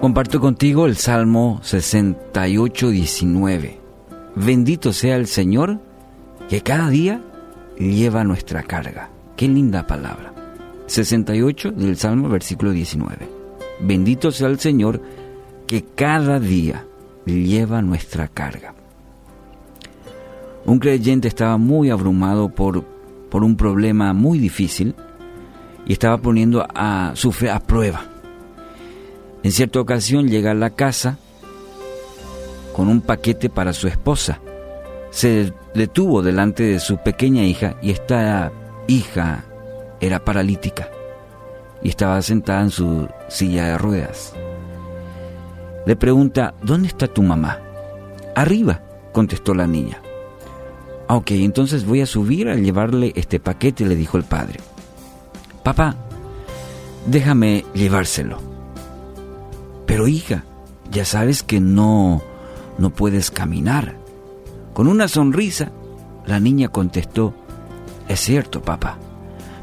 Comparto contigo el Salmo 68, 19. Bendito sea el Señor que cada día lleva nuestra carga. Qué linda palabra. 68 del Salmo, versículo 19. Bendito sea el Señor que cada día lleva nuestra carga. Un creyente estaba muy abrumado por, por un problema muy difícil y estaba poniendo a su fe a prueba. En cierta ocasión llega a la casa con un paquete para su esposa. Se detuvo delante de su pequeña hija y esta hija era paralítica y estaba sentada en su silla de ruedas. Le pregunta, ¿dónde está tu mamá? Arriba, contestó la niña. Ah, ok, entonces voy a subir a llevarle este paquete, le dijo el padre. Papá, déjame llevárselo. Pero hija, ya sabes que no, no puedes caminar. Con una sonrisa, la niña contestó, es cierto, papá,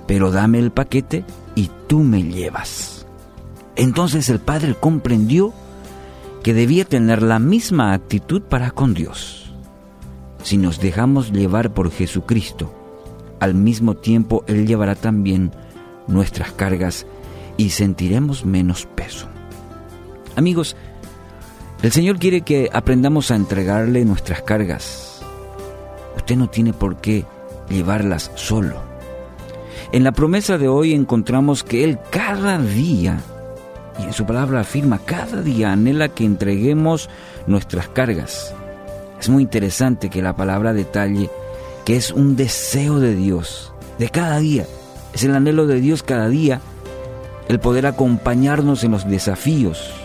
pero dame el paquete y tú me llevas. Entonces el padre comprendió que debía tener la misma actitud para con Dios. Si nos dejamos llevar por Jesucristo, al mismo tiempo Él llevará también nuestras cargas y sentiremos menos peso. Amigos, el Señor quiere que aprendamos a entregarle nuestras cargas. Usted no tiene por qué llevarlas solo. En la promesa de hoy encontramos que Él cada día, y en su palabra afirma, cada día anhela que entreguemos nuestras cargas. Es muy interesante que la palabra detalle que es un deseo de Dios, de cada día. Es el anhelo de Dios cada día, el poder acompañarnos en los desafíos,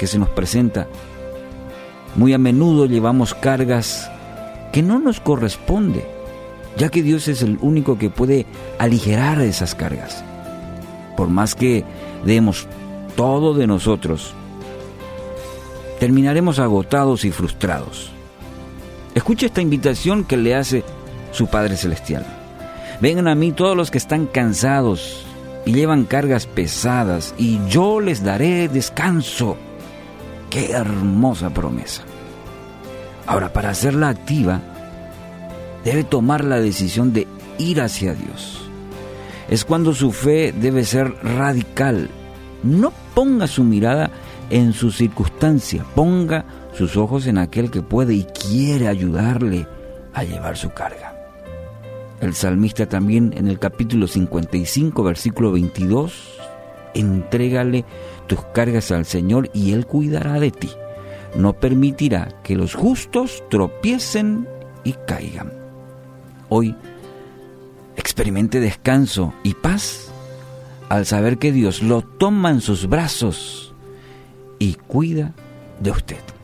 que se nos presenta. Muy a menudo llevamos cargas que no nos corresponde, ya que Dios es el único que puede aligerar esas cargas. Por más que demos todo de nosotros, terminaremos agotados y frustrados. Escucha esta invitación que le hace su Padre Celestial. Vengan a mí todos los que están cansados y llevan cargas pesadas, y yo les daré descanso. Qué hermosa promesa. Ahora, para hacerla activa, debe tomar la decisión de ir hacia Dios. Es cuando su fe debe ser radical. No ponga su mirada en su circunstancia, ponga sus ojos en aquel que puede y quiere ayudarle a llevar su carga. El salmista también en el capítulo 55, versículo 22, entrégale tus cargas al Señor y Él cuidará de ti. No permitirá que los justos tropiecen y caigan. Hoy experimente descanso y paz al saber que Dios lo toma en sus brazos y cuida de usted.